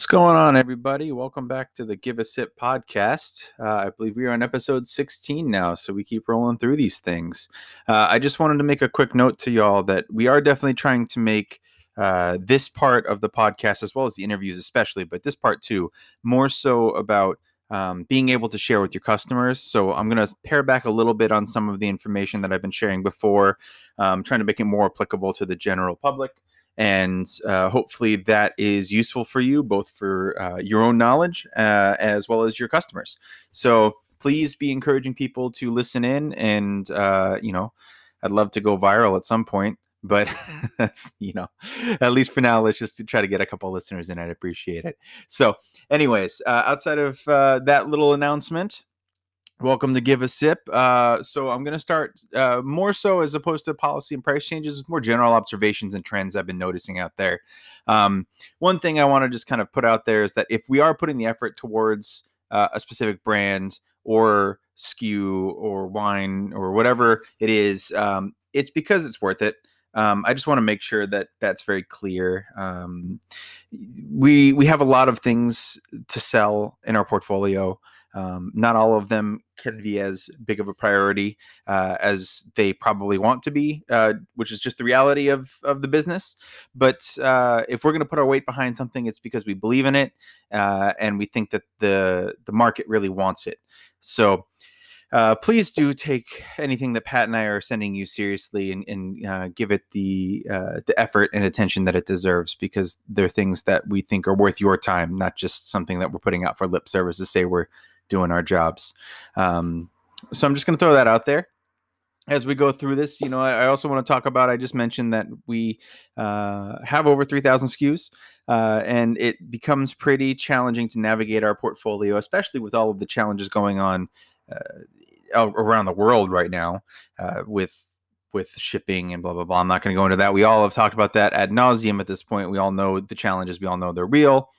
What's going on, everybody? Welcome back to the Give a Sip podcast. Uh, I believe we are on episode 16 now, so we keep rolling through these things. Uh, I just wanted to make a quick note to y'all that we are definitely trying to make uh, this part of the podcast, as well as the interviews, especially, but this part too, more so about um, being able to share with your customers. So I'm going to pare back a little bit on some of the information that I've been sharing before, um, trying to make it more applicable to the general public and uh, hopefully that is useful for you both for uh, your own knowledge uh, as well as your customers. So please be encouraging people to listen in and uh, you know i'd love to go viral at some point but you know at least for now let's just try to get a couple listeners in i'd appreciate it. So anyways uh, outside of uh, that little announcement Welcome to Give a Sip. Uh, so I'm going to start uh, more so as opposed to policy and price changes, more general observations and trends I've been noticing out there. Um, one thing I want to just kind of put out there is that if we are putting the effort towards uh, a specific brand or SKU or wine or whatever it is, um, it's because it's worth it. Um, I just want to make sure that that's very clear. Um, we we have a lot of things to sell in our portfolio. Um, not all of them can be as big of a priority uh, as they probably want to be, uh, which is just the reality of of the business. But uh, if we're going to put our weight behind something, it's because we believe in it uh, and we think that the the market really wants it. So. Uh, please do take anything that Pat and I are sending you seriously and, and uh, give it the the effort and attention that it deserves because they're things that we think are worth your time, not just something that we're putting out for lip service to say we're doing our jobs. Um, so I'm just going to throw that out there as we go through this, you know, I, also want to talk about. I just mentioned that we uh, have over 3,000 SKUs, uh, and it becomes pretty challenging to navigate our portfolio, especially with all of the challenges going on uh, around the world right now uh, with with shipping and blah blah blah. I'm not going to go into that. We all have talked about that ad nauseum at this point. We all know the challenges. We all know they're real.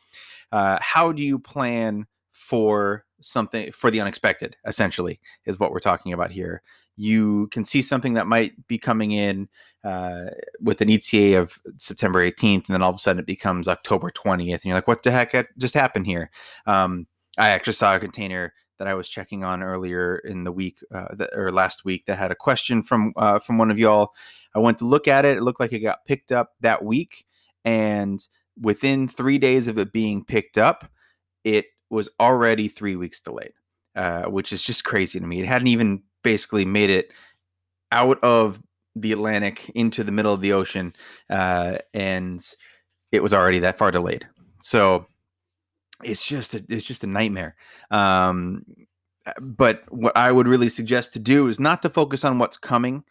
Uh, how do you plan for something for the unexpected essentially is what we're talking about here you can see something that might be coming in uh, with an ETA of September 18th, and then all of a sudden it becomes October 20th, and you're like, "What the heck just happened here?" Um, I actually saw a container that I was checking on earlier in the week uh, or last week that had a question from uh, from one of y'all. I went to look at it; it looked like it got picked up that week, and within three days of it being picked up, it was already three weeks delayed, uh, which is just crazy to me. It hadn't even basically made it out of the Atlantic into the middle of the ocean, uh, and it was already that far delayed. So it's just a, it's just a nightmare. Um, but what I would really suggest to do is not to focus on what's coming.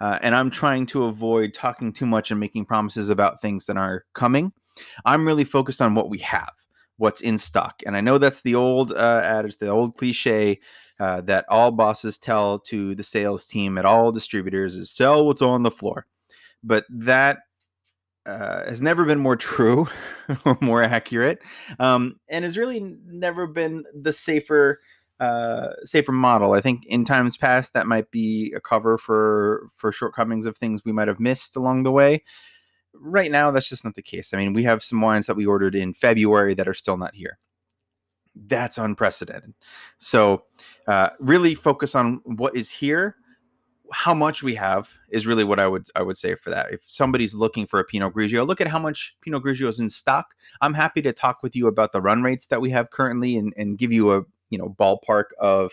Uh, and I'm trying to avoid talking too much and making promises about things that are coming. I'm really focused on what we have what's in stock. And I know that's the old uh, adage, the old cliche uh, that all bosses tell to the sales team at all distributors is sell what's on the floor. But that uh, has never been more true or more accurate, um, and has really never been the safer uh, safer model. I think in times past that might be a cover for for shortcomings of things we might have missed along the way right now that's just not the case. I mean, we have some wines that we ordered in February that are still not here. That's unprecedented. So, uh, really focus on what is here. How much we have is really what I would I would say for that. If somebody's looking for a Pinot Grigio, look at how much Pinot Grigio is in stock. I'm happy to talk with you about the run rates that we have currently and, and give you a you know ballpark of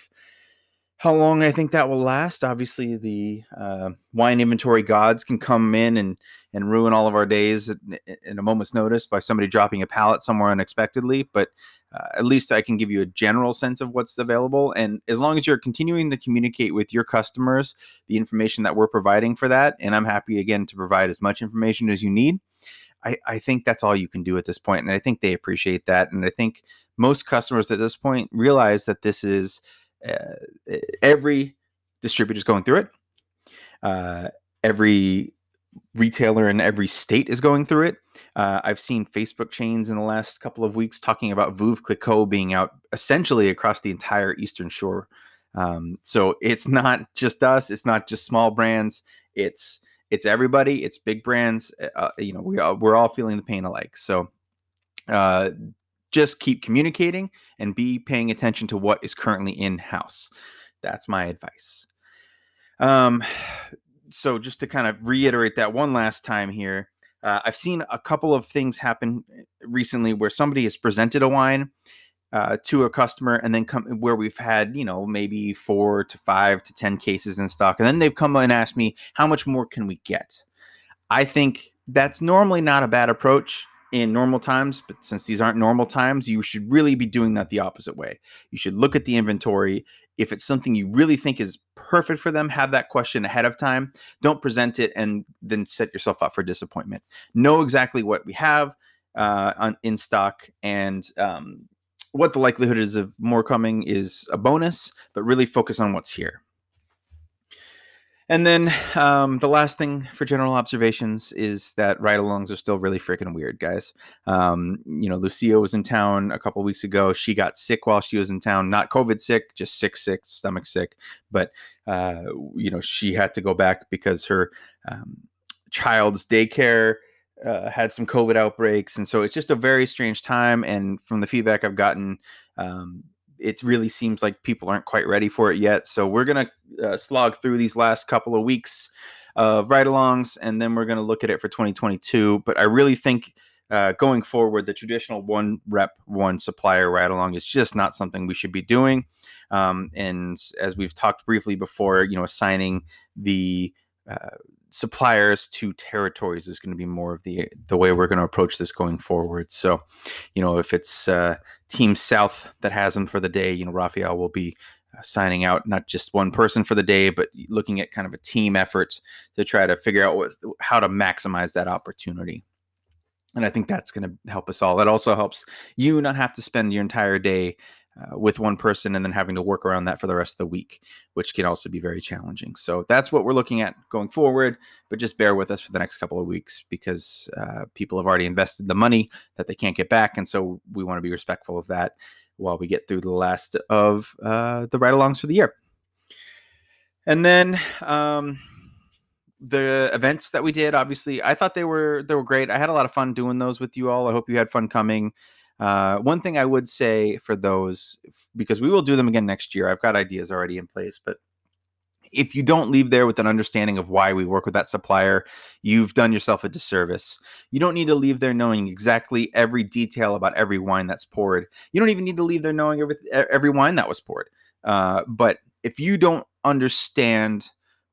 how long I think that will last. Obviously, the uh, wine inventory gods can come in and and ruin all of our days at, in a moment's notice by somebody dropping a pallet somewhere unexpectedly. But uh, at least I can give you a general sense of what's available. And as long as you're continuing to communicate with your customers the information that we're providing for that, and I'm happy again to provide as much information as you need. I, I think that's all you can do at this point, and I think they appreciate that. And I think most customers at this point realize that this is uh, every distributor is going through it. Uh, every retailer in every state is going through it. Uh, I've seen Facebook chains in the last couple of weeks talking about Veuve Clicquot being out essentially across the entire Eastern Shore. Um, so it's not just us. It's not just small brands. It's it's everybody. It's big brands. Uh, you know, we all, we're all feeling the pain alike. So uh, just keep communicating and be paying attention to what is currently in house. That's my advice. Um, so just to kind of reiterate that one last time here, uh, I've seen a couple of things happen recently where somebody has presented a wine uh, to a customer and then come where we've had you know maybe four to five to ten cases in stock and then they've come and asked me how much more can we get i think that's normally not a bad approach in normal times but since these aren't normal times you should really be doing that the opposite way. You should look at the inventory. If it's something you really think is perfect for them have that question ahead of time. Don't present it and then set yourself up for disappointment. Know exactly what we have uh, on, in stock and um, what the likelihood is of more coming is a bonus, but really focus on what's here. And then um, the last thing for general observations is that ride-alongs are still really freaking weird, guys. Um, you know, Lucia was in town a couple weeks ago. She got sick while she was in town, not COVID sick, just sick, sick, stomach sick. But uh, you know, she had to go back because her um, child's daycare uh, had some COVID outbreaks, and so it's just a very strange time. And from the feedback I've gotten, um, it really seems like people aren't quite ready for it yet. So we're gonna uh, slog through these last couple of weeks of ride-alongs, and then we're gonna look at it for 2022. But I really think. Uh, going forward, the traditional one rep, one supplier ride along is just not something we should be doing. Um, and as we've talked briefly before, you know, assigning the uh, suppliers to territories is going to be more of the the way we're going to approach this going forward. So, you know, if it's uh, Team South that has them for the day, you know, Raphael will be uh, signing out not just one person for the day, but looking at kind of a team effort to try to figure out what, how to maximize that opportunity. And I think that's going to help us all. That also helps you not have to spend your entire day uh, with one person and then having to work around that for the rest of the week, which can also be very challenging. So that's what we're looking at going forward. But just bear with us for the next couple of weeks because uh, people have already invested the money that they can't get back. And so we want to be respectful of that while we get through the last of uh, the ride alongs for the year. And then, um, the events that we did obviously i thought they were they were great i had a lot of fun doing those with you all i hope you had fun coming uh, one thing I would say for those, because we will do them again next year, I've got ideas already in place, but if you don't leave there with an understanding of why we work with that supplier, you've done yourself a disservice. You don't need to leave there knowing exactly every detail about every wine that's poured. You don't even need to leave there knowing every, every wine that was poured. Uh, but if you don't understand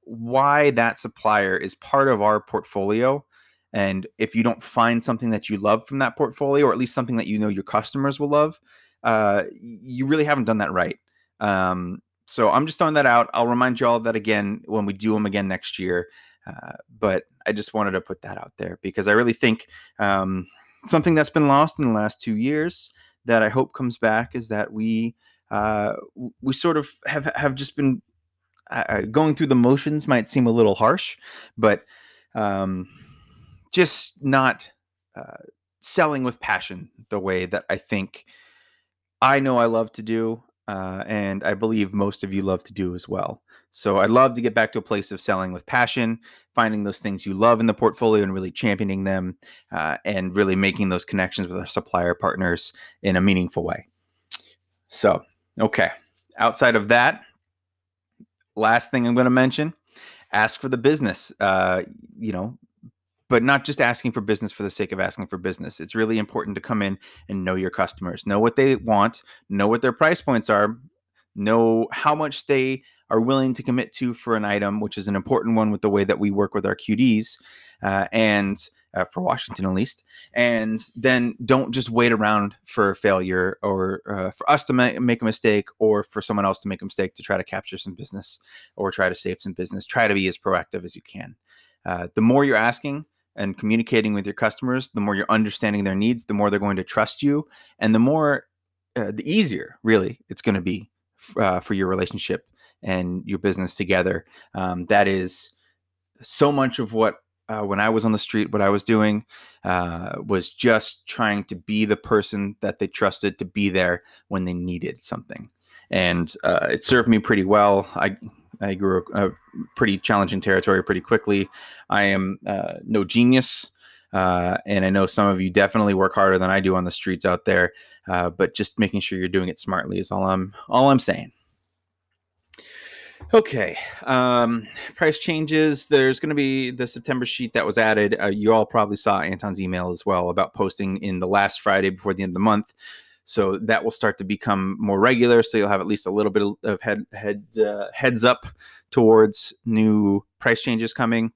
why that supplier is part of our portfolio, and if you don't find something that you love from that portfolio, or at least something that you know your customers will love, uh, you really haven't done that right. Um, so I'm just throwing that out. I'll remind you all of that again when we do them again next year. Uh, but I just wanted to put that out there because I really think um, something that's been lost in the last two years that I hope comes back is that we uh, we sort of have have just been uh, uh going through the motions. Might seem a little harsh, but um, just not uh, selling with passion the way that I think I know I love to do, uh, and I believe most of you love to do as well. So I'd love to get back to a place of selling with passion, finding those things you love in the portfolio and really championing them, uh, and really making those connections with our supplier partners in a meaningful way. So, okay. Outside of that, last thing I'm going to mention ask for the business. Uh, you know, but not just asking for business for the sake of asking for business. It's really important to come in and know your customers, know what they want, know what their price points are, know how much they are willing to commit to for an item, which is an important one with the way that we work with our QDs, uh, and uh, for Washington at least. And then don't just wait around for failure or uh, for us to ma- make a mistake or for someone else to make a mistake to try to capture some business or try to save some business. Try to be as proactive as you can. Uh, the more you're asking, and communicating with your customers, the more you're understanding their needs, the more they're going to trust you, and the more, uh, the easier, really, it's going to be uh, for your relationship and your business together. Um, that is so much of what uh, when I was on the street, what I was doing uh, was just trying to be the person that they trusted to be there when they needed something, and uh, it served me pretty well. I I grew a, a pretty challenging territory pretty quickly. I am uh, no genius, uh, and I know some of you definitely work harder than I do on the streets out there. uh, but just making sure you're doing it smartly is all I'm all I'm saying. Okay, um, price changes. There's going to be the September sheet that was added. Uh, you all probably saw Anton's email as well about posting in the last Friday before the end of the month. So that will start to become more regular. So you'll have at least a little bit of head head uh, heads up towards new price changes coming.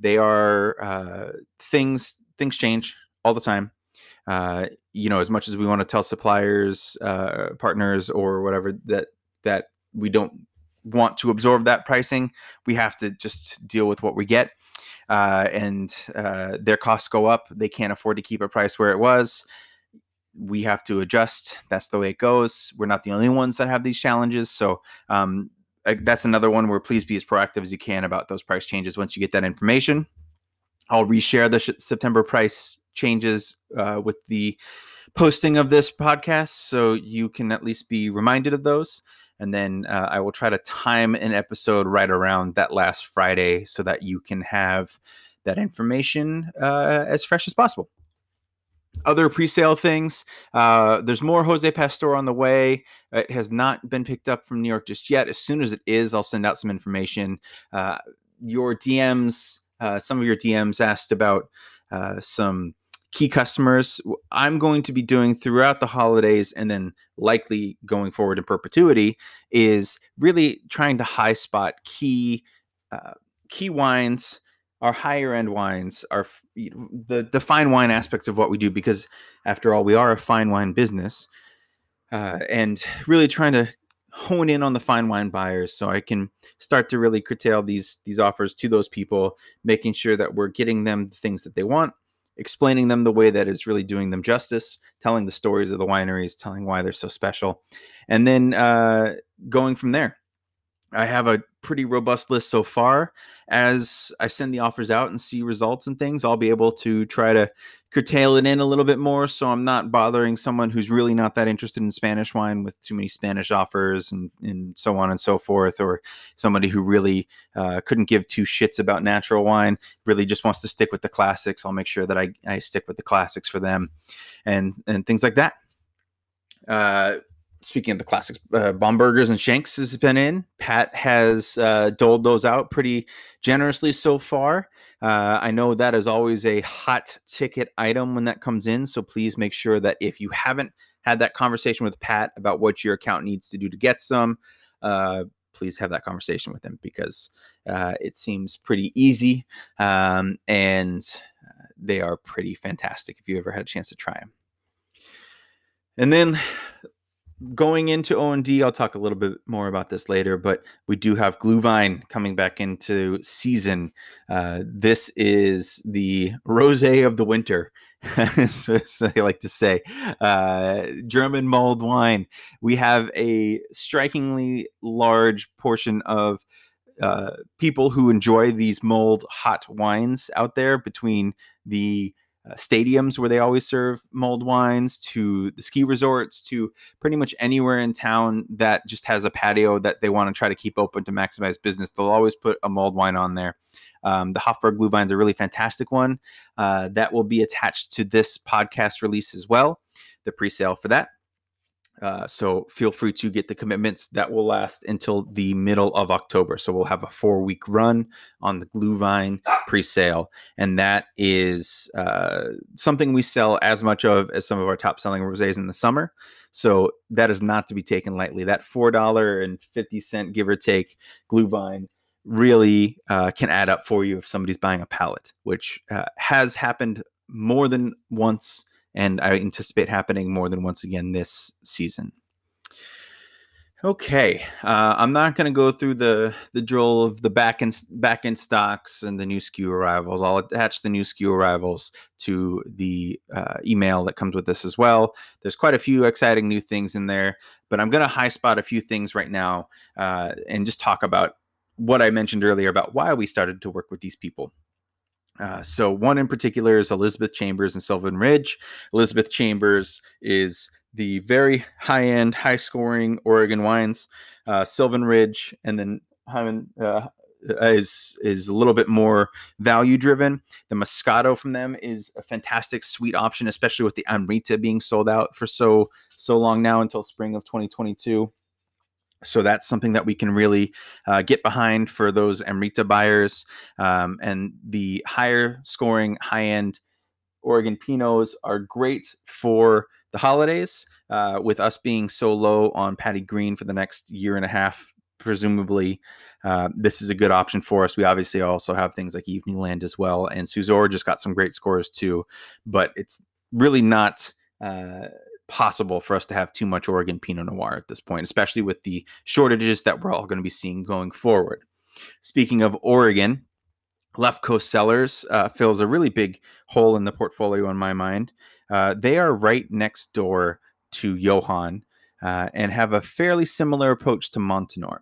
They are uh, things things change all the time. Uh, you know, as much as we want to tell suppliers, uh, partners, or whatever that that we don't want to absorb that pricing, we have to just deal with what we get. Uh, and uh, their costs go up. They can't afford to keep a price where it was. We have to adjust. That's the way it goes. We're not the only ones that have these challenges. So um, that's another one where please be as proactive as you can about those price changes once you get that information. I'll reshare the sh- September price changes uh, with the posting of this podcast so you can at least be reminded of those. And then uh, I will try to time an episode right around that last Friday so that you can have that information uh, as fresh as possible. Other pre-sale things. Uh, there's more Jose Pastor on the way. It has not been picked up from New York just yet. As soon as it is, I'll send out some information. Uh, your DMs, uh, some of your DMs asked about uh, some key customers I'm going to be doing throughout the holidays and then likely going forward in perpetuity is really trying to high spot key uh, key wines, our higher end wines, our the the fine wine aspects of what we do because after all we are a fine wine business. Uh, and really trying to hone in on the fine wine buyers so I can start to really curtail these these offers to those people, making sure that we're getting them the things that they want explaining them the way that is really doing them justice, telling the stories of the wineries, telling why they're so special, and then uh, going from there. I have a pretty robust list so far. As I send the offers out and see results and things, I'll be able to try to curtail it in a little bit more so I'm not bothering someone who's really not that interested in Spanish wine with too many Spanish offers and, and so on and so forth, or somebody who really uh, couldn't give two shits about natural wine, really just wants to stick with the classics. I'll make sure that I, I stick with the classics for them and, and things like that. Uh, speaking of the classics, uh, Bombergers and Shanks has been in. Pat has uh, doled those out pretty generously so far. Uh, I know that is always a hot ticket item when that comes in. So please make sure that if you haven't had that conversation with Pat about what your account needs to do to get some, uh, please have that conversation with him because uh, it seems pretty easy um, and uh, they are pretty fantastic if you ever had a chance to try them. And then going into O&D, I'll talk a little bit more about this later, but we do have Glühwein coming back into season. Uh, this is the rosé of the winter, as I like to say. Uh, German mulled wine. We have a strikingly large portion of uh, people who enjoy these mulled hot wines out there between the uh, stadiums where they always serve mulled wines to the ski resorts to pretty much anywhere in town that just has a patio that they want to try to keep open to maximize business. They'll always put a mulled wine on there. Um, the Hofburg Glühwein is a really fantastic one uh, that will be attached to this podcast release as well. The pre-sale for that uh, so feel free to get the commitments that will last until the middle of October. So we'll have a four week run on the Glühwein pre sale. And that is uh, something we sell as much of as some of our top selling rosés in the summer. So that is not to be taken lightly. That $4.50, give or take, Glühwein really uh, can add up for you if somebody's buying a pallet, which uh, has happened more than once and I anticipate happening more than once again this season. Okay, uh, I'm not going to go through the the drill of the back end back end stocks and the new SKU arrivals. I'll attach the new SKU arrivals to the uh, email that comes with this as well. There's quite a few exciting new things in there, but I'm going to high spot a few things right now uh, and just talk about what I mentioned earlier about why we started to work with these people. Uh, so one in particular is Elizabeth Chambers and Sylvan Ridge. Elizabeth Chambers is the very high end, high scoring Oregon wines. Uh, Sylvan Ridge, and then uh, uh, is is a little bit more value driven. The Moscato from them is a fantastic sweet option, especially with the Amrita being sold out for so so long now until spring of 2022. So that's something that we can really uh, get behind for those Amrita buyers. Um, and the higher scoring, high end Oregon Pinots are great for the holidays. Uh, with us being so low on Patty Green for the next year and a half, presumably, uh, this is a good option for us. We obviously also have things like Evening Land as well, and Suzor just got some great scores too. But it's really not. Uh, possible for us to have too much Oregon Pinot Noir at this point, especially with the shortages that we're all going to be seeing going forward. Speaking of Oregon, Left Coast Cellars uh, fills a really big hole in the portfolio in my mind. Uh, they are right next door to Johan uh, and have a fairly similar approach to Montinore.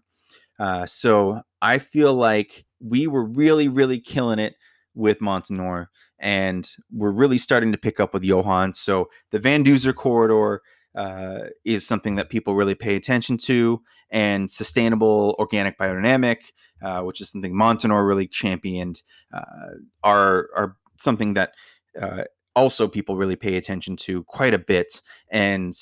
Uh, so I feel like we were really, really killing it with Montinore, and we're really starting to pick up with Johan. So the Van Duzer corridor uh, is something that people really pay attention to, and sustainable organic biodynamic, uh, which is something Montinore really championed, uh, are are something that uh, also people really pay attention to quite a bit. And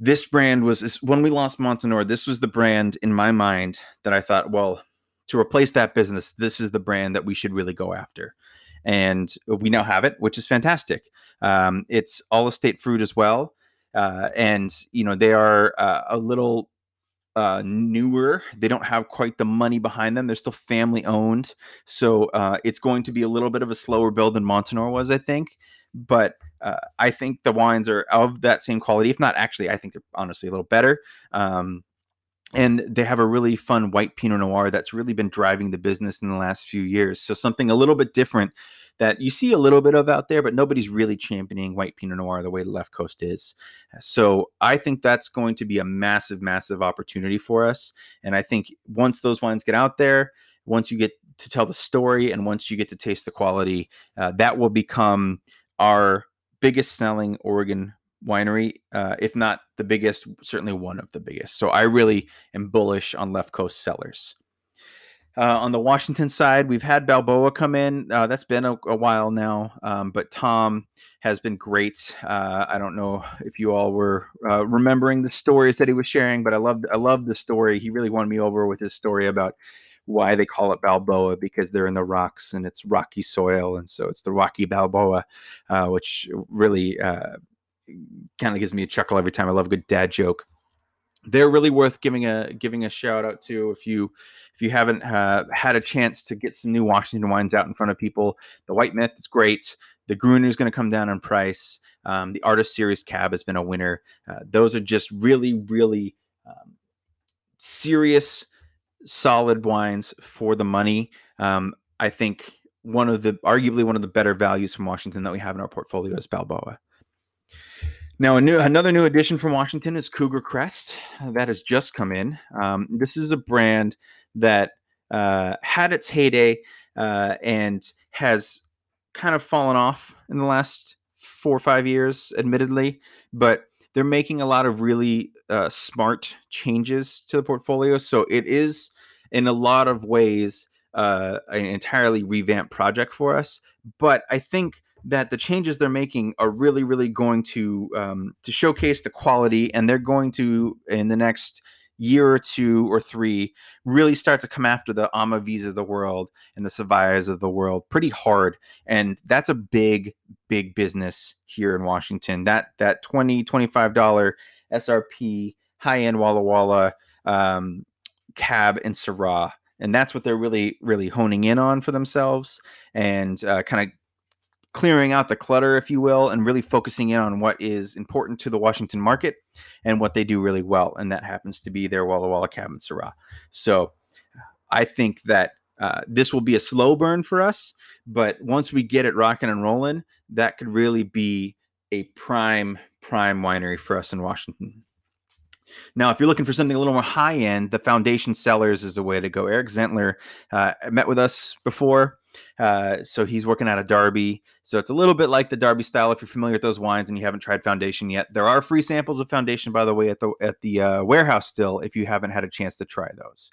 this brand was when we lost Montinore. This was the brand in my mind that I thought, well, to replace that business, this is the brand that we should really go after and we now have it, which is fantastic. Um, it's all estate fruit as well, uh, and you know they are uh, a little uh, newer. They don't have quite the money behind them. They're still family owned, so uh, it's going to be a little bit of a slower build than Montinore was, I think. But uh, I think the wines are of that same quality, if not actually, I think they're honestly a little better. Um, and they have a really fun white Pinot Noir that's really been driving the business in the last few years. So something a little bit different that you see a little bit of out there, but nobody's really championing white Pinot Noir the way the left coast is. So I think that's going to be a massive, massive opportunity for us. And I think once those wines get out there, once you get to tell the story, and once you get to taste the quality, uh, that will become our biggest selling Oregon winery, uh, if not the biggest, certainly one of the biggest. So I really am bullish on Left Coast Cellars. Uh, on the Washington side, we've had Balboa come in. Uh, that's been a, a while now, um, but Tom has been great. Uh, I don't know if you all were uh, remembering the stories that he was sharing, but I loved I loved the story. He really won me over with his story about why they call it Balboa because they're in the rocks and it's rocky soil, and so it's the Rocky Balboa, uh, which really uh, kind of gives me a chuckle every time. I love a good dad joke. They're really worth giving a giving a shout out to if you if you haven't uh, had a chance to get some new Washington wines out in front of people. The White Myth is great. The Gruner is going to come down in price. Um, the Artist Series Cab has been a winner. Uh, those are just really really um, serious, solid wines for the money. Um, I think one of the arguably one of the better values from Washington that we have in our portfolio is Balboa. Now, new, another new addition from Washington is Cougar Crest. That has just come in. Um, this is a brand that uh, had its heyday uh, and has kind of fallen off in the last four or five years, admittedly, but they're making a lot of really uh, smart changes to the portfolio. So it is, in a lot of ways, uh, an entirely revamped project for us. But I think that the changes they're making are really, really going to um, to showcase the quality, and they're going to in the next year or two or three really start to come after the Amavis of the world and the Savallas of the world pretty hard, and that's a big, big business here in Washington. That that 20 25 dollar SRP high end Walla Walla um, cab and Syrah and that's what they're really really honing in on for themselves and uh, kind of clearing out the clutter, if you will, and really focusing in on what is important to the Washington market and what they do really well. And that happens to be their Walla Walla Cab and Syrah. So I think that uh, this will be a slow burn for us, but once we get it rocking and rolling, that could really be a prime, prime winery for us in Washington. Now, if you're looking for something a little more high end, the Foundation Cellars is the way to go. Eric Zentler uh, met with us before. Uh, so he's working out of Darby. So it's a little bit like the Darby style. If you're familiar with those wines and you haven't tried Foundation yet, there are free samples of Foundation, by the way, at the at the uh, warehouse still. If you haven't had a chance to try those,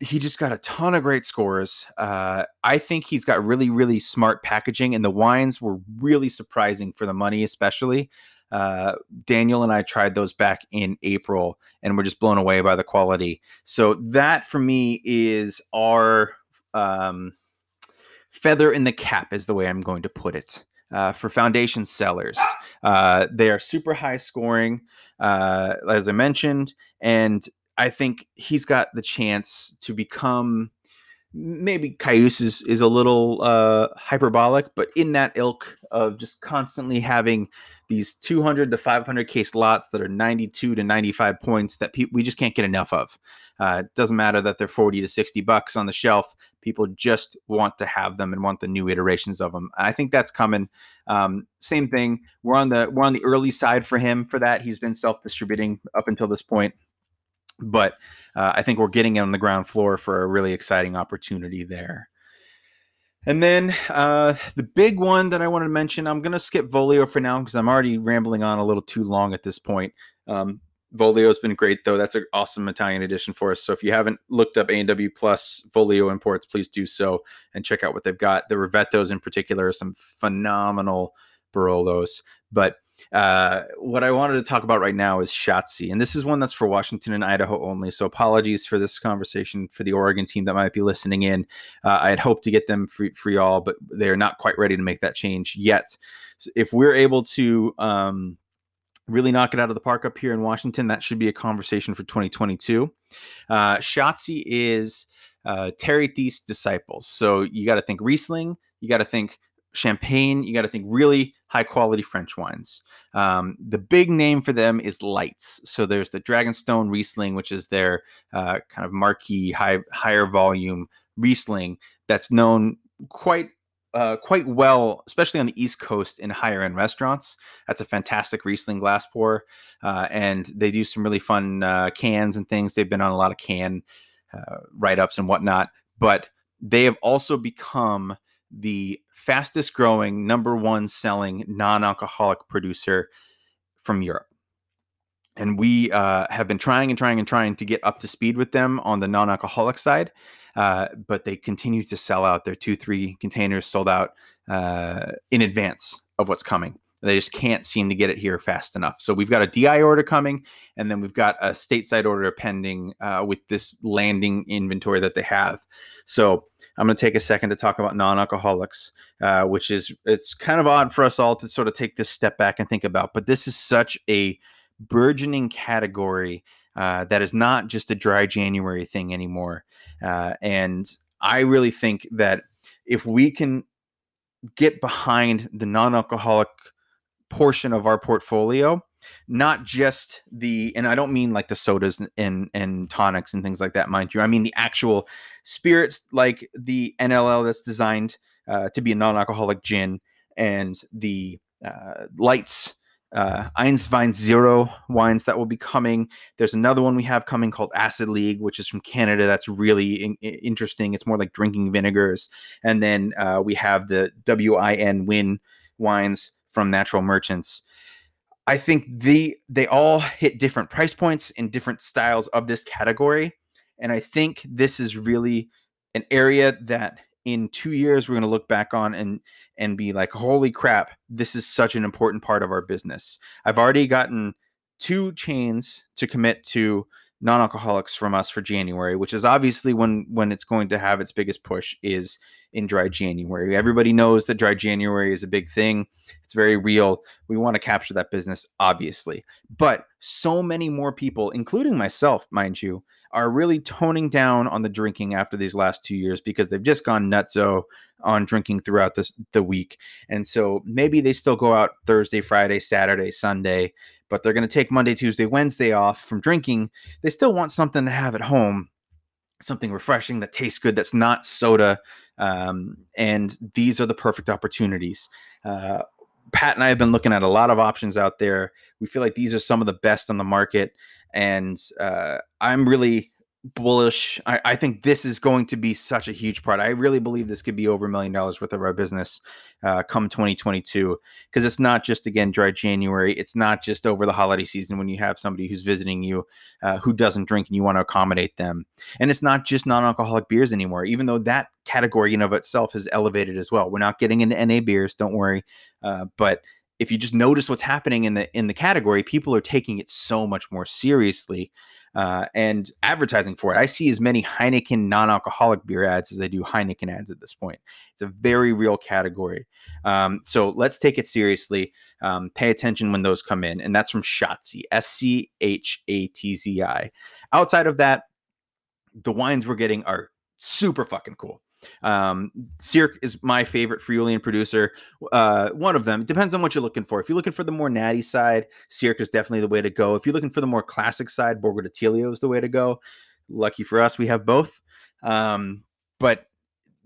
he just got a ton of great scores. Uh, I think he's got really, really smart packaging, and the wines were really surprising for the money, especially. Uh, Daniel and I tried those back in April, and we're just blown away by the quality. So that for me is our um, feather in the cap, is the way I'm going to put it. Uh, for Foundation Cellars, uh, they are super high scoring, uh, as I mentioned, and I think he's got the chance to become maybe Cayuse is, is a little uh, hyperbolic, but in that ilk of just constantly having these 200 to 500 case lots that are 92 to 95 points that pe- we just can't get enough of. Uh, it doesn't matter that they're 40 to 60 bucks on the shelf. People just want to have them and want the new iterations of them. I think that's coming. Um, same thing. We're on the we're on the early side for him for that. He's been self distributing up until this point but uh, I think we're getting on the ground floor for a really exciting opportunity there. And then uh, the big one that I wanted to mention, I'm going to skip Volio for now because I'm already rambling on a little too long at this point. Um, Volio has been great though. That's an awesome Italian edition for us. So if you haven't looked up A&W Plus Volio imports, please do so and check out what they've got. The Rivettos in particular are some phenomenal Barolos. But uh, what I wanted to talk about right now is Schatzi, and this is one that's for Washington and Idaho only. So apologies for this conversation for the Oregon team that might be listening in. Uh, I had hoped to get them for, for y'all, but they're not quite ready to make that change yet. So if we're able to um, really knock it out of the park up here in Washington, that should be a conversation for 2022. Uh, Schatzi is uh, Terry Theise disciples. So you got to think Riesling, you got to think champagne, you got to think really high quality French wines. Um, the big name for them is Leitz. So there's the Dragonstone Riesling, which is their uh, kind of marquee, high, higher volume Riesling that's known quite uh, quite well, especially on the East Coast in higher end restaurants. That's a fantastic Riesling glass pour, uh, and they do some really fun uh, cans and things. They've been on a lot of can uh, write ups and whatnot, but they have also become the fastest growing, number one selling non alcoholic producer from Europe. And we uh, have been trying and trying and trying to get up to speed with them on the non alcoholic side, uh, but they continue to sell out. Their two, three containers sold out uh, in advance of what's coming. They just can't seem to get it here fast enough. So we've got a DI order coming, and then we've got a stateside order pending uh, with this landing inventory that they have. So I'm going to take a second to talk about non-alcoholics, uh, which is it's kind of odd for us all to sort of take this step back and think about. But this is such a burgeoning category uh, that is not just a dry January thing anymore. Uh, and I really think that if we can get behind the non-alcoholic portion of our portfolio not just the and i don't mean like the sodas and and tonics and things like that mind you. I mean the actual spirits like the nll that's designed uh, to be a non-alcoholic gin and the uh, Leitz uh, Eins Zwei Zero wines that will be coming. There's another one we have coming called Acid League, which is from Canada. That's really in- interesting. It's more like drinking vinegars. And then uh, we have the WIN Win wines from Natural Merchants. I think the they all hit different price points in different styles of this category, and I think this is really an area that in two years we're going to look back on and and be like, holy crap, this is such an important part of our business. I've already gotten two chains to commit to non-alcoholics from us for January, which is obviously when when it's going to have its biggest push is in dry January. Everybody knows that dry January is a big thing. It's very real. We want to capture that business, obviously. But so many more people, including myself, mind you, are really toning down on the drinking after these last two years because they've just gone nutso on drinking throughout this, the week. And so maybe they still go out Thursday, Friday, Saturday, Sunday, but they're going to take Monday, Tuesday, Wednesday off from drinking. They still want something to have at home, something refreshing that tastes good, that's not soda um, and these are the perfect opportunities. Uh, Pat and I have been looking at a lot of options out there. We feel like these are some of the best on the market, and uh, I'm really bullish. I, I, think this is going to be such a huge part. I really believe this could be over a million dollars worth of our business uh, come 2022 because it's not just again dry January. It's not just over the holiday season when you have somebody who's visiting you uh, who doesn't drink and you want to accommodate them. And it's not just non-alcoholic beers anymore, even though that category in of itself is elevated as well. We're not getting into NA beers, don't worry, uh, but if you just notice what's happening in the in the category, people are taking it so much more seriously uh, and advertising for it. I see as many Heineken non-alcoholic beer ads as I do Heineken ads at this point. It's a very real category. Um, so let's take it seriously. Um, pay attention when those come in, and that's from Schatzi, S C H A T Z I. Outside of that, the wines we're getting are super fucking cool. Um, Cirque is my favorite Friulian producer. Uh, one of them. It depends on what you're looking for. If you're looking for the more natty side, Cirque is definitely the way to go. If you're looking for the more classic side, Borgo del Tiglio is the way to go. Lucky for us, we have both. Um, but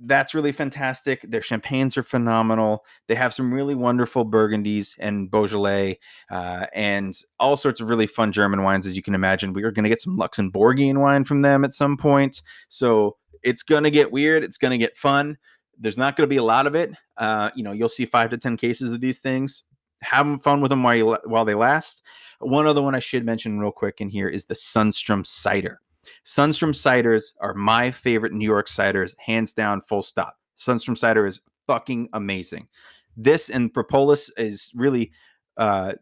that's really fantastic. Their champagnes are phenomenal. They have some really wonderful Burgundies and Beaujolais uh, and all sorts of really fun German wines, as you can imagine. We are going to get some Luxembourgian wine from them at some point. So it's going to get weird. It's going to get fun. There's not going to be a lot of it. Uh, you know, you'll see five to 10 cases of these things. Have fun with them while, you, while they last. One other one I should mention real quick in here is the Sundstrom cider. Sundstrom ciders are my favorite New York ciders, hands down, full stop. Sundstrom cider is fucking amazing. This and Propolis is really uh,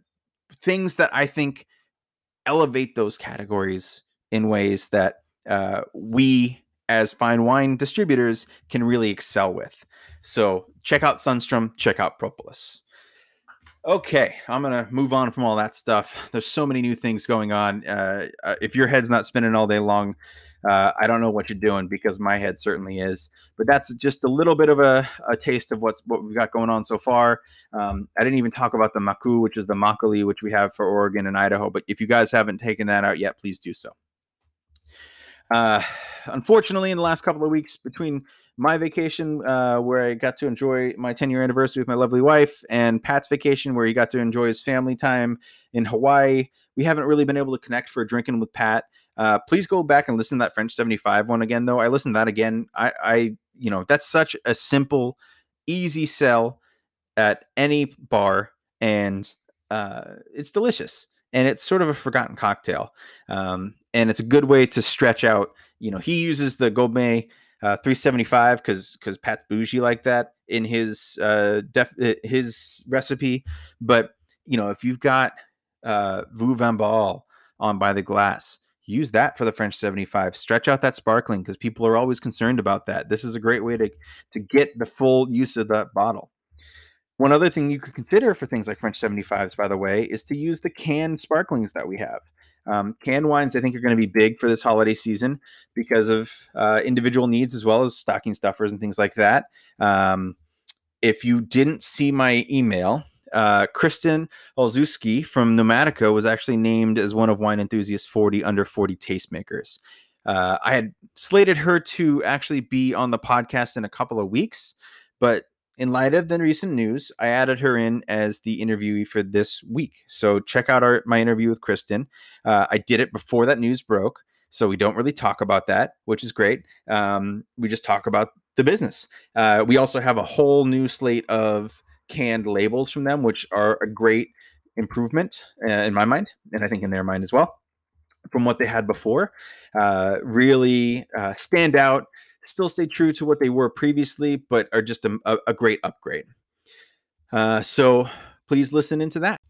things that I think elevate those categories in ways that uh, we as fine wine distributors can really excel with. So check out Sundstrom, check out Propolis. Okay, I'm gonna move on from all that stuff. There's so many new things going on. Uh, uh, if your head's not spinning all day long, uh, I don't know what you're doing because my head certainly is. But that's just a little bit of a, a taste of what's what we've got going on so far. Um, I didn't even talk about the Maku, which is the Makgeolli, which we have for Oregon and Idaho. But if you guys haven't taken that out yet, please do so. Uh, unfortunately, in the last couple of weeks between my vacation, uh, where I got to enjoy my 10 year anniversary with my lovely wife, and Pat's vacation, where he got to enjoy his family time in Hawaii, we haven't really been able to connect for a drinking with Pat. Uh, please go back and listen to that French 75 one again, though. I listened to that again. I, I, you know, that's such a simple, easy sell at any bar, and uh, it's delicious and it's sort of a forgotten cocktail. Um, and it's a good way to stretch out. You know, he uses the Gourmet uh, 375 because because Pat's bougie like that in his uh, def- uh, his recipe. But you know, if you've got uh, Vue Vin Bal on by the glass, use that for the French 75. Stretch out that sparkling because people are always concerned about that. This is a great way to to get the full use of that bottle. One other thing you could consider for things like French 75s, by the way, is to use the canned sparklings that we have. Um, canned wines, I think, are going to be big for this holiday season because of uh, individual needs as well as stocking stuffers and things like that. Um, if you didn't see my email, uh, Kristen Olszewski from Nomadica was actually named as one of Wine Enthusiast's 40 under 40 tastemakers. Uh, I had slated her to actually be on the podcast in a couple of weeks, but in light of the recent news, I added her in as the interviewee for this week. So check out our my interview with Kristen. Uh, I did it before that news broke, so we don't really talk about that, which is great. Um, we just talk about the business. Uh, we also have a whole new slate of canned labels from them, which are a great improvement uh, in my mind, and I think in their mind as well, from what they had before. Uh, really uh, stand out still stay true to what they were previously, but are just a, a, great upgrade. Uh, so please listen into that.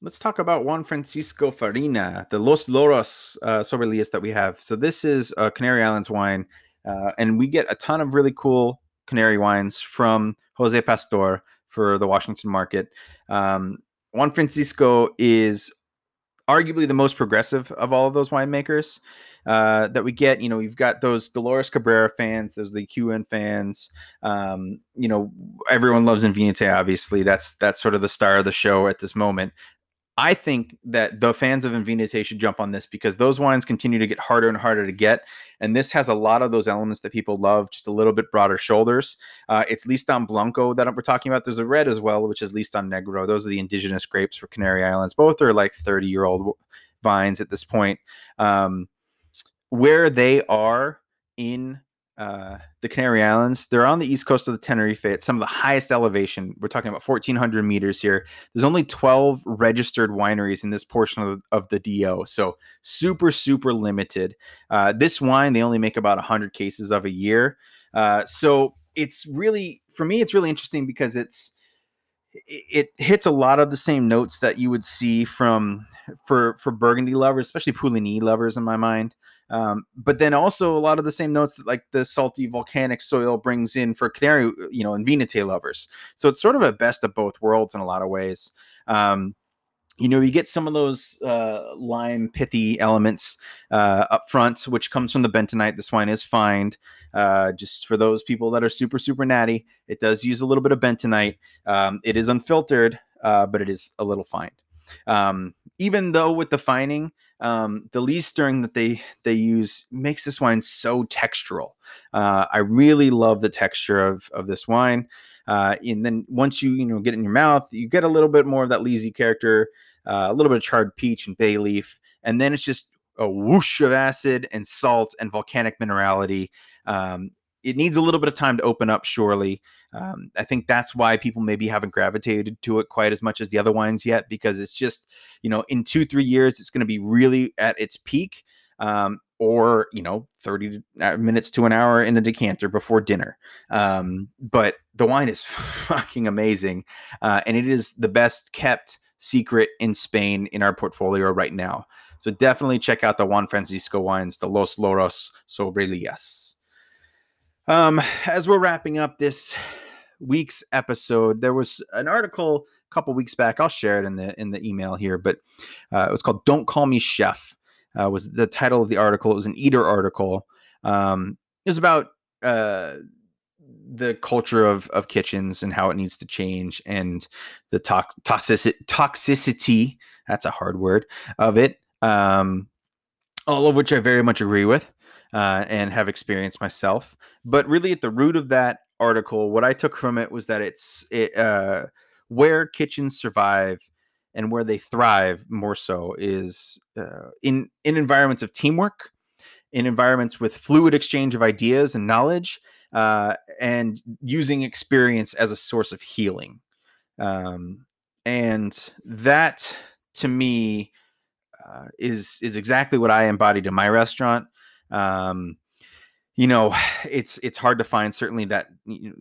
Let's talk about Juan Francisco Farina, the Los Loros uh, that we have. So this is a Canary Islands wine, uh, and we get a ton of really cool Canary wines from Jose Pastor for the Washington market. Um, Juan Francisco is arguably the most progressive of all of those winemakers uh, that we get. You know, you've got those Dolores Cabrera fans, those the QN fans. Um, you know, everyone loves Envínate. Obviously, that's that's sort of the star of the show at this moment. I think that the fans of Envínate should jump on this because those wines continue to get harder and harder to get. And this has a lot of those elements that people love, just a little bit broader shoulders. Uh, it's Listan Blanco that we're talking about. There's a red as well, which is Listan Negro. Those are the indigenous grapes for Canary Islands. Both are like 30 year old vines at this point. Um, where they are in uh, the Canary Islands. They're on the east coast of the Tenerife at some of the highest elevation. We're talking about 1,400 meters here. There's only 12 registered wineries in this portion of, of the DO. So super, super limited. Uh, this wine, they only make about 100 cases of a year. Uh, so it's really, for me, it's really interesting because it's, it hits a lot of the same notes that you would see from for for Burgundy lovers, especially Puligny lovers in my mind. Um, but then also a lot of the same notes that like the salty volcanic soil brings in for Canary, you know, and Envínate lovers. So it's sort of a best of both worlds in a lot of ways. Um, you know, you get some of those uh, lime pithy elements uh, up front, which comes from the bentonite. This wine is fined. Uh, just for those people that are super, super natty, it does use a little bit of bentonite. Um, it is unfiltered, uh, but it is a little fined. Um, even though with the fining, um, the lees stirring that they they use makes this wine so textural. Uh, I really love the texture of of this wine. Uh, and then once you you know get in your mouth, you get a little bit more of that leesy character, uh, a little bit of charred peach and bay leaf, and then it's just a whoosh of acid and salt and volcanic minerality. Um, it needs a little bit of time to open up, surely. Um, I think that's why people maybe haven't gravitated to it quite as much as the other wines yet, because it's just, you know, in two, three years, it's going to be really at its peak. Um, or you know 30 uh, minutes to an hour in a decanter before dinner um, but the wine is fucking amazing uh, and it is the best kept secret in spain in our portfolio right now so definitely check out the juan francisco wines the los loros sobrelias um, as we're wrapping up this week's episode, there was an article a couple weeks back. I'll share it in the in the email here, but uh, it was called "Don't Call Me Chef." Uh, was the title of the article? It was an Eater article. Um, it was about uh, the culture of of kitchens and how it needs to change, and the toxicity toxicity. That's a hard word of it. Um, all of which I very much agree with uh, and have experienced myself. But really, at the root of that article, what I took from it was that it's it, uh, where kitchens survive and where they thrive more so is uh, in in environments of teamwork, in environments with fluid exchange of ideas and knowledge, uh, and using experience as a source of healing. Um, and that, to me, uh, is is exactly what I embodied in my restaurant. Um, you know, it's it's hard to find certainly that you know,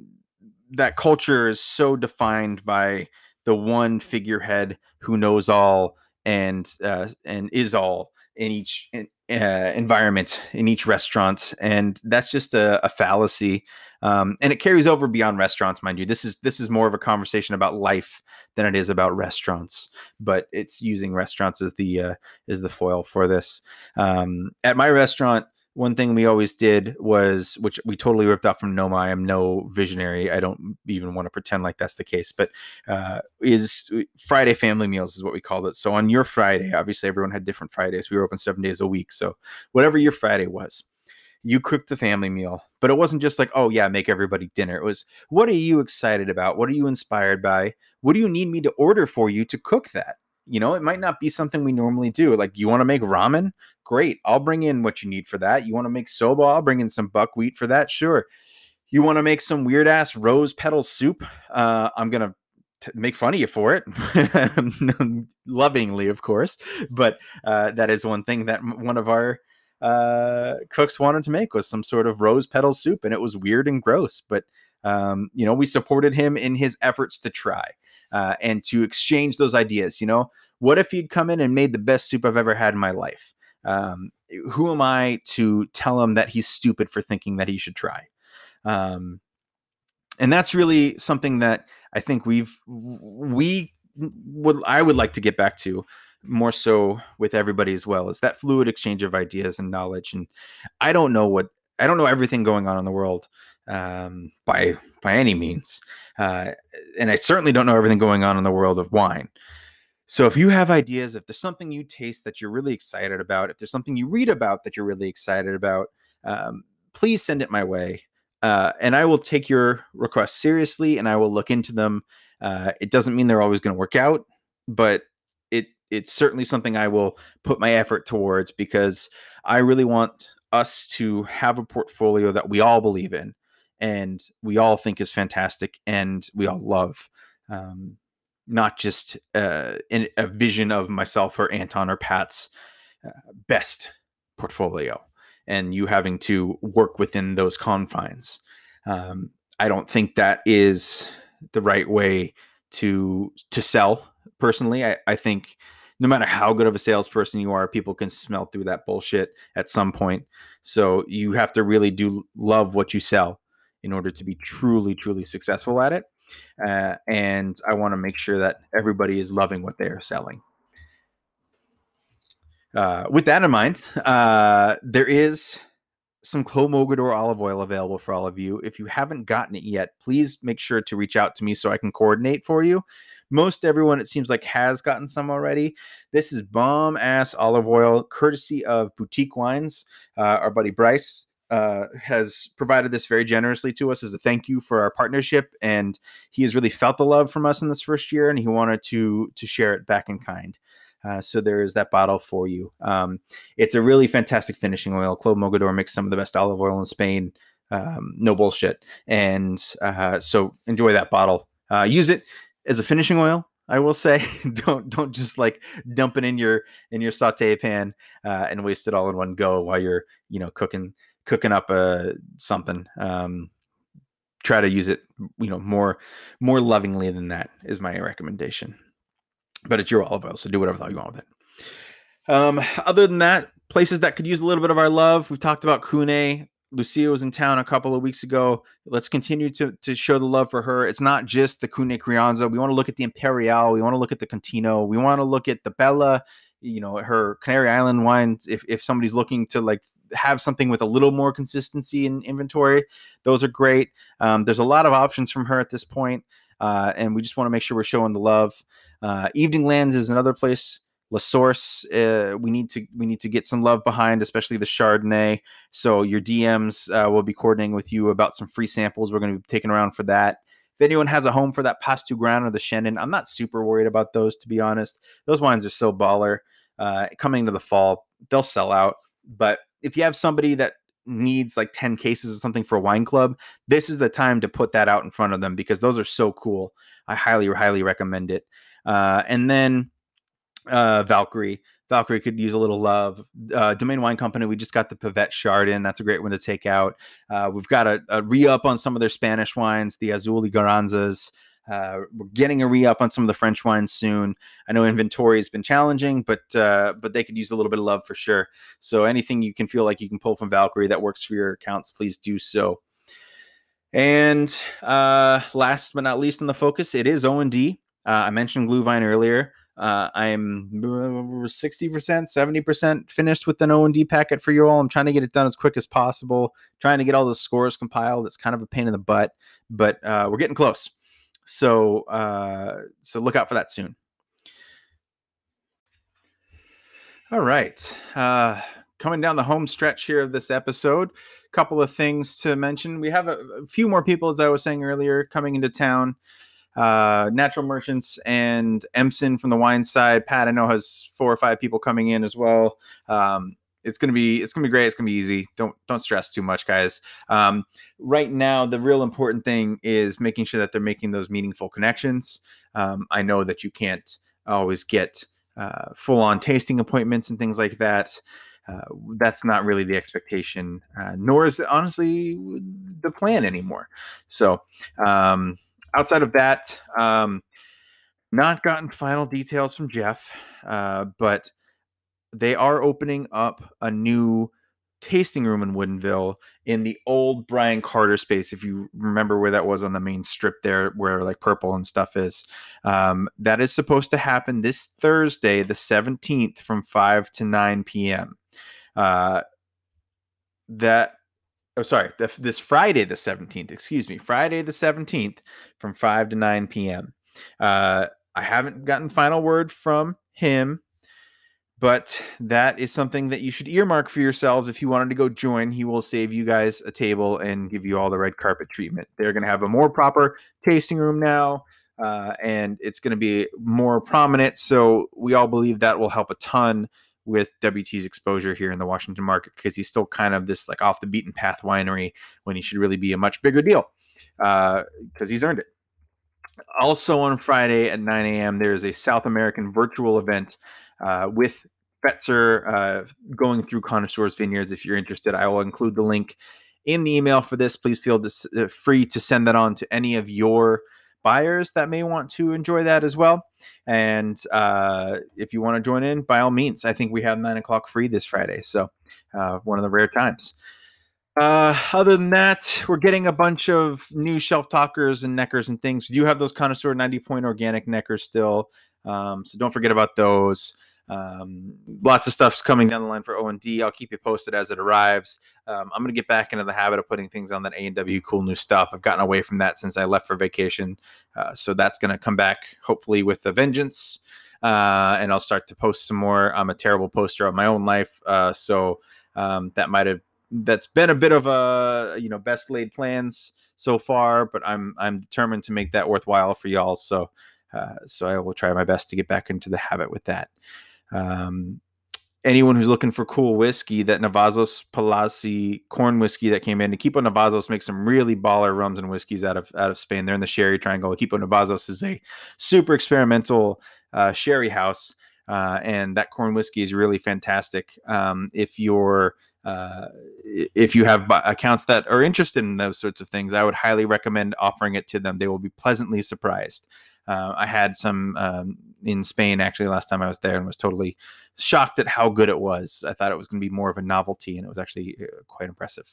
that culture is so defined by the one figurehead who knows all and uh, and is all in each in, uh, environment in each restaurant, and that's just a, a fallacy. Um, and it carries over beyond restaurants, mind you. This is this is more of a conversation about life than it is about restaurants, but it's using restaurants as the uh, as the foil for this. Um, at my restaurant, one thing we always did was which we totally ripped off from noma i am no visionary i don't even want to pretend like that's the case but uh, is uh, friday family meals is what we called it. So on your friday obviously everyone had different fridays we were open seven days a week so whatever your friday was you cooked the family meal but it wasn't just like oh yeah make everybody dinner. It was what are you excited about? What are you inspired by? What do you need me to order for you to cook that? You know it might not be something we normally do like you want to make ramen great i'll bring in what you need for that you want to make soba i'll bring in some buckwheat for that sure you want to make some weird ass rose petal soup uh, i'm gonna t- make fun of you for it lovingly of course but uh, that is one thing that one of our uh, cooks wanted to make was some sort of rose petal soup and it was weird and gross but um, you know we supported him in his efforts to try uh, and to exchange those ideas. You know, what if he'd come in and made the best soup I've ever had in my life? Um, who am I to tell him that he's stupid for thinking that he should try? Um, and that's really something that I think we've we would I would like to get back to more so with everybody as well is that fluid exchange of ideas and knowledge and I don't know what I don't know everything going on in the world um, by by any means. Uh, and I certainly don't know everything going on in the world of wine. So if you have ideas, if there's something you taste that you're really excited about, if there's something you read about that you're really excited about, um, please send it my way. Uh, and I will take your requests seriously and I will look into them. Uh, it doesn't mean they're always going to work out, but it it's certainly something I will put my effort towards because I really want us to have a portfolio that we all believe in and we all think is fantastic and we all love. Um, not just uh, in a vision of myself or Anton or Pat's uh, best portfolio, and you having to work within those confines. Um, I don't think that is the right way to to sell. Personally, I, I think no matter how good of a salesperson you are, people can smell through that bullshit at some point. So you have to really do love what you sell in order to be truly, truly successful at it. Uh, and I want to make sure that everybody is loving what they are selling. Uh, with that in mind, uh, there is some Clos Mogador olive oil available for all of you. If you haven't gotten it yet, please make sure to reach out to me so I can coordinate for you. Most everyone, it seems like, has gotten some already. This is bomb ass olive oil, courtesy of Boutique Wines. Uh, our buddy Bryce uh, has provided this very generously to us as a thank you for our partnership, and he has really felt the love from us in this first year, and he wanted to to share it back in kind. Uh, so there is that bottle for you. Um, it's a really fantastic finishing oil. Clos Mogador makes some of the best olive oil in Spain. Um, no bullshit. And uh, so enjoy that bottle. Uh, use it as a finishing oil. I will say, don't don't just like dump it in your in your saute pan uh, and waste it all in one go while you're you know cooking cooking up a uh, something. Um, try to use it you know more more lovingly than that is my recommendation but it's your olive oil, so do whatever you want with it. Um, other than that, places that could use a little bit of our love. We've talked about Cune. Lucia was in town a couple of weeks ago. Let's continue to, to show the love for her. It's not just the Cune Crianza. We want to look at the Imperial. We want to look at the Contino. We want to look at the Bella, you know, her Canary Island wines. If, if somebody's looking to like have something with a little more consistency in inventory, those are great. Um, there's a lot of options from her at this point, uh, and we just want to make sure we're showing the love. Uh, Evening Lands is another place. La Source, uh, we need to we need to get some love behind, especially the Chardonnay. So your DMs uh, will be coordinating with you about some free samples. We're going to be taking around for that. If anyone has a home for that Pas-tu Grand or the Shannon, I'm not super worried about those to be honest. Those wines are so baller. Uh, coming to the fall, they'll sell out. But if you have somebody that needs like 10 cases of something for a wine club, this is the time to put that out in front of them because those are so cool. I highly, highly recommend it. Uh, and then uh, Valkyrie. Valkyrie could use a little love. Uh, Domaine Wine Company, we just got the Pivette Chardon. That's a great one to take out. Uh, we've got a, a re up on some of their Spanish wines, the Azul y Garanzas. Uh, we're getting a re up on some of the French wines soon. I know inventory has been challenging, but uh, but they could use a little bit of love for sure. So anything you can feel like you can pull from Valkyrie that works for your accounts, please do so. And uh, last but not least in the focus, it is O and D. Uh, I mentioned Glühwein earlier. Uh, I'm 60%, 70% finished with an O&D packet for you all. I'm trying to get it done as quick as possible, trying to get all the scores compiled. It's kind of a pain in the butt, but uh, we're getting close. So, uh, so look out for that soon. All right. Uh, coming down the home stretch here of this episode, a couple of things to mention. We have a, a few more people, as I was saying earlier, coming into town uh, Natural Merchants and Emson from the wine side. Pat, I know has four or five people coming in as well. Um, it's gonna be it's gonna be great. It's gonna be easy. Don't don't stress too much, guys. Um, right now, the real important thing is making sure that they're making those meaningful connections. Um, I know that you can't always get uh, full on tasting appointments and things like that. Uh, that's not really the expectation, uh, nor is it honestly the plan anymore. So, um, outside of that, um, not gotten final details from Jeff, uh, but they are opening up a new tasting room in Woodinville in the old Brian Carter space. If you remember where that was on the main strip there, where like purple and stuff is, um, that is supposed to happen this Thursday, the 17th, from 5 to 9 p.m. Uh, that oh sorry this friday the 17th excuse me friday the 17th from 5 to 9 p.m uh, i haven't gotten final word from him but that is something that you should earmark for yourselves if you wanted to go join he will save you guys a table and give you all the red carpet treatment they're going to have a more proper tasting room now uh, and it's going to be more prominent so we all believe that will help a ton with WT's exposure here in the Washington market because he's still kind of this like off the beaten path winery when he should really be a much bigger deal because uh, he's earned it. Also on Friday at 9 a.m., there is a South American virtual event uh, with Fetzer uh, going through Connoisseurs Vineyards. If you're interested, I will include the link in the email for this. Please feel this, uh, free to send that on to any of your buyers that may want to enjoy that as well. And uh, if you want to join in, by all means, I think we have nine o'clock free this Friday. So uh, one of the rare times. Uh, other than that, we're getting a bunch of new shelf talkers and neckers and things. We do have those connoisseur 90 point organic neckers still. Um, so don't forget about those. Um, lots of stuff's coming down the line for O and D. I'll keep you posted as it arrives. Um, I'm gonna get back into the habit of putting things on that A and W cool new stuff. I've gotten away from that since I left for vacation, uh, so that's gonna come back hopefully with a vengeance. Uh, and I'll start to post some more. I'm a terrible poster of my own life, uh, so um, that might have that's been a bit of a you know best laid plans so far, but I'm I'm determined to make that worthwhile for y'all. So uh, so I will try my best to get back into the habit with that. Um, anyone who's looking for cool whiskey, that Navazos Palazzi corn whiskey that came in, Equipo Navazos makes some really baller rums and whiskeys out of out of Spain. They're in the Sherry Triangle. Equipo Navazos is a super experimental uh, sherry house, uh, and that corn whiskey is really fantastic. Um, if you're uh, if you have accounts that are interested in those sorts of things, I would highly recommend offering it to them. They will be pleasantly surprised. Uh, I had some um, in Spain actually last time I was there and was totally shocked at how good it was. I thought it was going to be more of a novelty, and it was actually uh, quite impressive.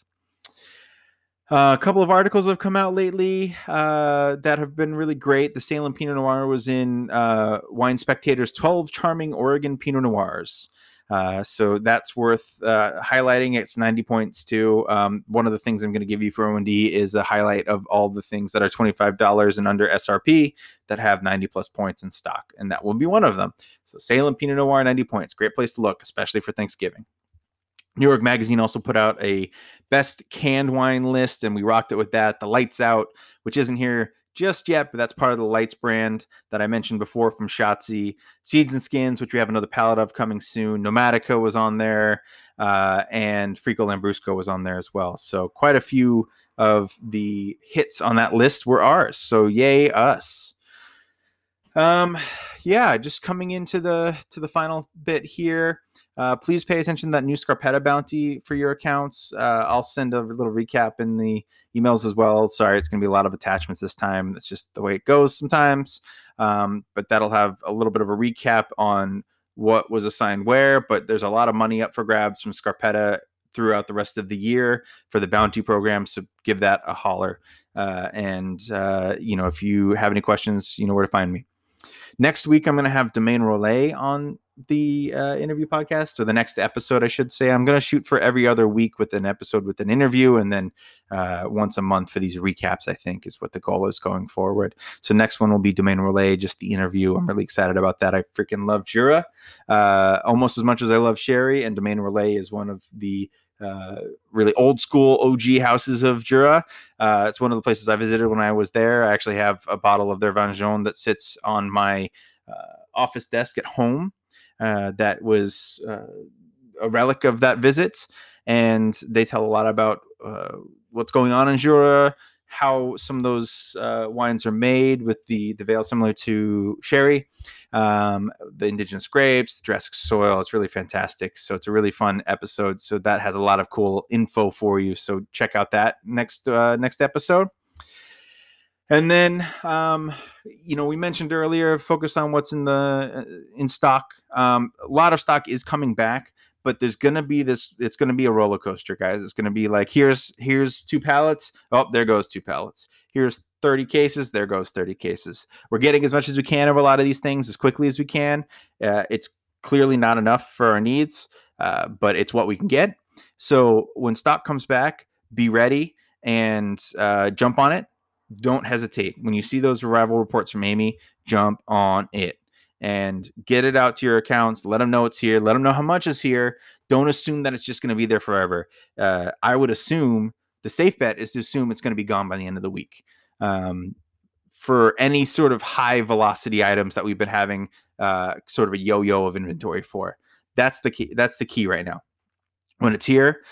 Uh, a couple of articles have come out lately uh, that have been really great. The Salem Pinot Noir was in uh, Wine Spectator's 12 Charming Oregon Pinot Noirs. Uh, so that's worth uh, highlighting. It's 90 points too. Um, one of the things I'm going to give you for O&D is a highlight of all the things that are $25 and under SRP that have 90 plus points in stock, and that will be one of them. So Salem Pinot Noir 90 points, great place to look, especially for Thanksgiving. New York Magazine also put out a best canned wine list, and we rocked it with that. The Lights Out, which isn't here just yet, but that's part of the Lights brand that I mentioned before from Shotzzy. Seeds and Skins, which we have another palette of coming soon. Nomadica was on there, uh, and Frico Lambrusco was on there as well. So quite a few of the hits on that list were ours. So yay us. Um, yeah, just coming into the to the final bit here. Uh, please pay attention to that new Scarpetta bounty for your accounts. Uh, I'll send a little recap in the emails as well. Sorry, it's going to be a lot of attachments this time. That's just the way it goes sometimes. Um, but that'll have a little bit of a recap on what was assigned where. But there's a lot of money up for grabs from Scarpetta throughout the rest of the year for the bounty program. So give that a holler. Uh, and, uh, you know, if you have any questions, you know where to find me. Next week, I'm going to have Domaine Rolet on the uh, interview podcast or the next episode, I should say. I'm going to shoot for every other week with an episode with an interview, and then uh, once a month for these recaps. I think is what the goal is going forward. So next one will be Domaine Rolet, just the interview. I'm really excited about that. I freaking love Jura uh, almost as much as I love Sherry, and Domaine Rolet is one of the uh, really old school OG houses of Jura. Uh, it's one of the places I visited when I was there. I actually have a bottle of their Vin Jaune that sits on my uh, office desk at home. Uh, that was uh, a relic of that visit, and they tell a lot about uh, what's going on in Jura, how some of those uh, wines are made with the the veil similar to sherry, um, the indigenous grapes, the Jurassic soil. It's really fantastic. So it's a really fun episode. So that has a lot of cool info for you. So check out that next uh, next episode. And then, um, you know, we mentioned earlier, focus on what's in the uh, in stock. Um, a lot of stock is coming back, but there's gonna be this. It's gonna be a roller coaster, guys. It's gonna be like here's here's two pallets. Oh, there goes two pallets. Here's 30 cases. There goes 30 cases. We're getting as much as we can of a lot of these things as quickly as we can. Uh, it's clearly not enough for our needs, uh, but it's what we can get. So when stock comes back, be ready and uh, jump on it don't hesitate. When you see those arrival reports from Amy, jump on it and get it out to your accounts. Let them know it's here. Let them know how much is here. Don't assume that it's just going to be there forever. Uh, I would assume the safe bet is to assume it's going to be gone by the end of the week. Um, for any sort of high velocity items that we've been having uh, sort of a yo yo of inventory for That's the key. That's the key right now. When it's here,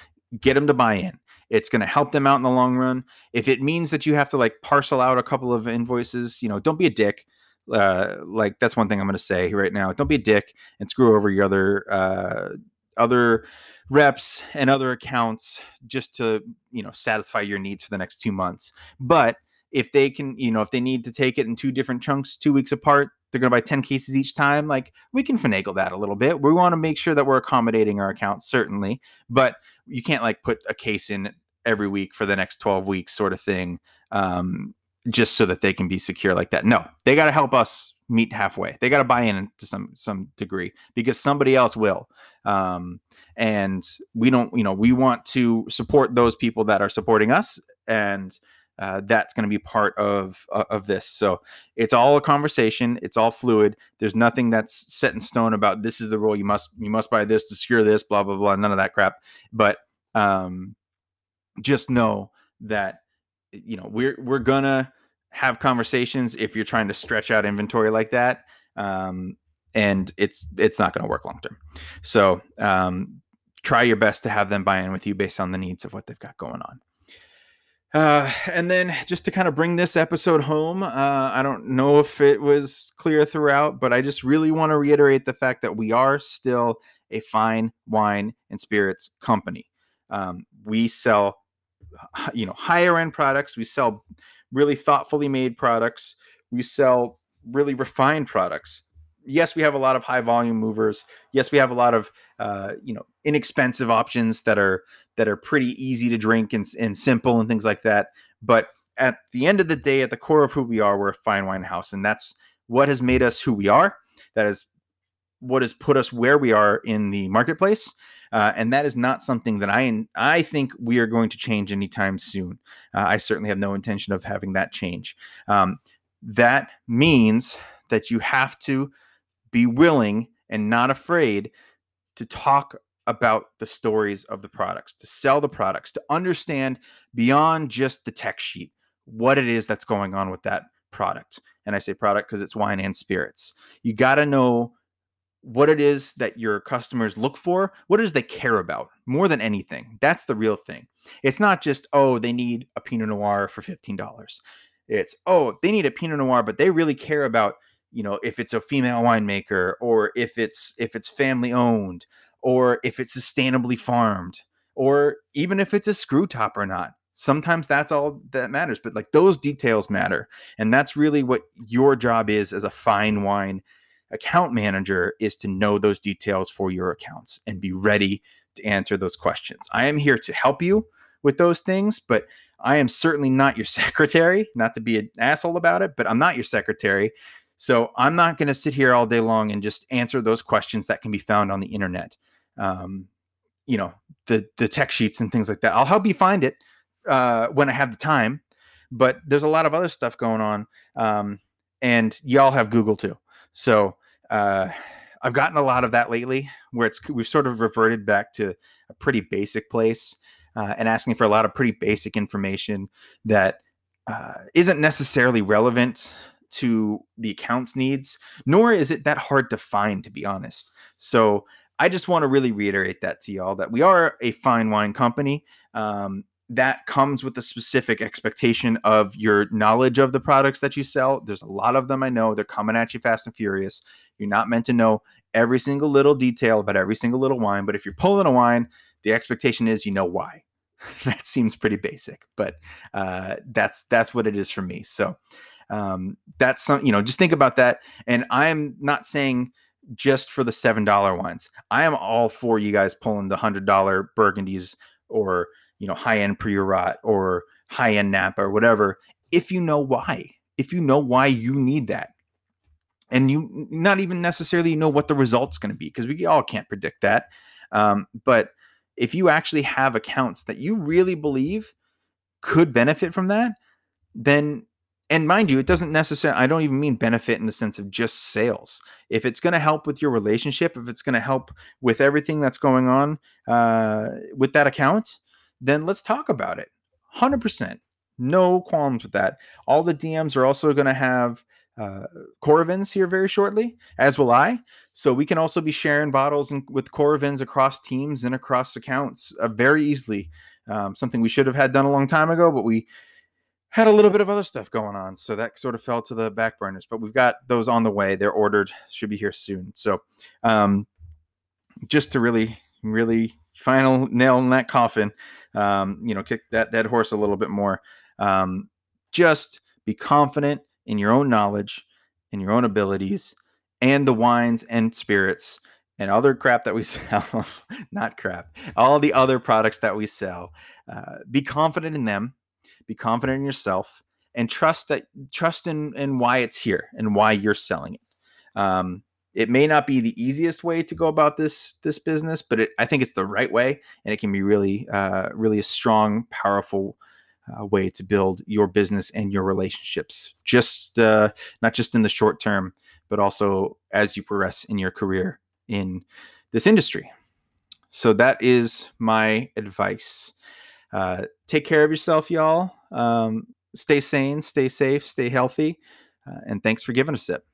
get them to buy in. It's going to help them out in the long run. If it means that you have to like parcel out a couple of invoices, you know, don't be a dick. Uh, like that's one thing I'm going to say right now. Don't be a dick and screw over your other uh, other reps and other accounts just to you know satisfy your needs for the next two months. But if they can, you know, if they need to take it in two different chunks, two weeks apart, they're going to buy 10 cases each time. Like we can finagle that a little bit. We want to make sure that we're accommodating our accounts, certainly, but you can't like put a case in every week for the next 12 weeks, sort of thing, um, just so that they can be secure like that. No, they got to help us meet halfway. They got to buy in to some some degree because somebody else will. Um, and we don't, you know, we want to support those people that are supporting us and uh, that's going to be part of uh, of this. So it's all a conversation. It's all fluid. There's nothing that's set in stone about this is the rule. You must you must buy this to secure this. Blah blah blah. None of that crap. But um, just know that you know we're we're gonna have conversations if you're trying to stretch out inventory like that. Um, and it's it's not going to work long term. So um, try your best to have them buy in with you based on the needs of what they've got going on. Uh, and then just to kind of bring this episode home, uh, I don't know if it was clear throughout, but I just really want to reiterate the fact that we are still a fine wine and spirits company. Um, we sell, you know, higher end products. We sell really thoughtfully made products. We sell really refined products. Yes, we have a lot of high volume movers. Yes, we have a lot of, uh, you know, inexpensive options that are that are pretty easy to drink and, and simple and things like that. But at the end of the day, at the core of who we are, we're a fine wine house, and that's what has made us who we are. That is what has put us where we are in the marketplace. Uh, and that is not something that I I think we are going to change anytime soon. Uh, I certainly have no intention of having that change. Um, that means that you have to be willing and not afraid to talk about the stories of the products, to sell the products, to understand beyond just the tech sheet what it is that's going on with that product. And I say product because it's wine and spirits. You got to know what it is that your customers look for, what it is they care about more than anything. That's the real thing. It's not just, oh, they need a Pinot Noir for $15. It's, oh, they need a Pinot Noir, but they really care about you know if it's a female winemaker or if it's if it's family owned or if it's sustainably farmed, or even if it's a screw top or not. Sometimes that's all that matters, but like those details matter. And that's really what your job is as a fine wine account manager is to know those details for your accounts and be ready to answer those questions. I am here to help you with those things, but I am certainly not your secretary, not to be an asshole about it, but I'm not your secretary. So I'm not going to sit here all day long and just answer those questions that can be found on the internet um, you know the the tech sheets and things like that. I'll help you find it uh, when I have the time. But there's a lot of other stuff going on, um, and y'all have Google too. So uh, I've gotten a lot of that lately, where it's we've sort of reverted back to a pretty basic place uh, and asking for a lot of pretty basic information that uh, not necessarily relevant to the account's needs, nor is it that hard to find, to be honest. So I just want to really reiterate that to y'all that we are a fine wine company. Um, that comes with a specific expectation of your knowledge of the products that you sell. There's a lot of them I know. They're coming at you fast and furious. You're not meant to know every single little detail about every single little wine, but if you're pulling a wine, the expectation is you know why. that seems pretty basic, but uh, that's that's what it is for me. So um, that's some you know just think about that. And I'm not saying just for the seven dollar ones. I am all for you guys pulling the hundred dollar burgundies or you know high end Priorat or high end Napa or whatever. If you know why, if you know why you need that, and you not even necessarily know what the result's going to be because we all can't predict that. Um, but if you actually have accounts that you really believe could benefit from that, then and mind you, it doesn't necessarily, I don't even mean benefit in the sense of just sales. If it's going to help with your relationship, if it's going to help with everything that's going on uh, with that account, then let's talk about it. 100%. No qualms with that. All the DMs are also going to have uh, Coravins here very shortly, as will I. So we can also be sharing bottles and, with Coravins across teams and across accounts uh, very easily. Um, something we should have had done a long time ago, but we had a little bit of other stuff going on, so that sort of fell to the back burners. But we've got those on the way; they're ordered, should be here soon. So, um, just to really, really final nail in that coffin, um, you know, kick that dead horse a little bit more. Um, just be confident in your own knowledge, in your own abilities, and the wines and spirits and other crap that we sell. not crap, all the other products that we sell. Uh, be confident in them. Be confident in yourself, and trust that trust in in why it's here and why you're selling it. Um, it may not be the easiest way to go about this this business, but it, I think it's the right way, and it can be really, uh, really a strong, powerful uh, way to build your business and your relationships. Just uh, not just in the short term, but also as you progress in your career in this industry. So that is my advice. Uh, take care of yourself, y'all. Um, stay sane, stay safe, stay healthy, uh, and thanks for giving a sip.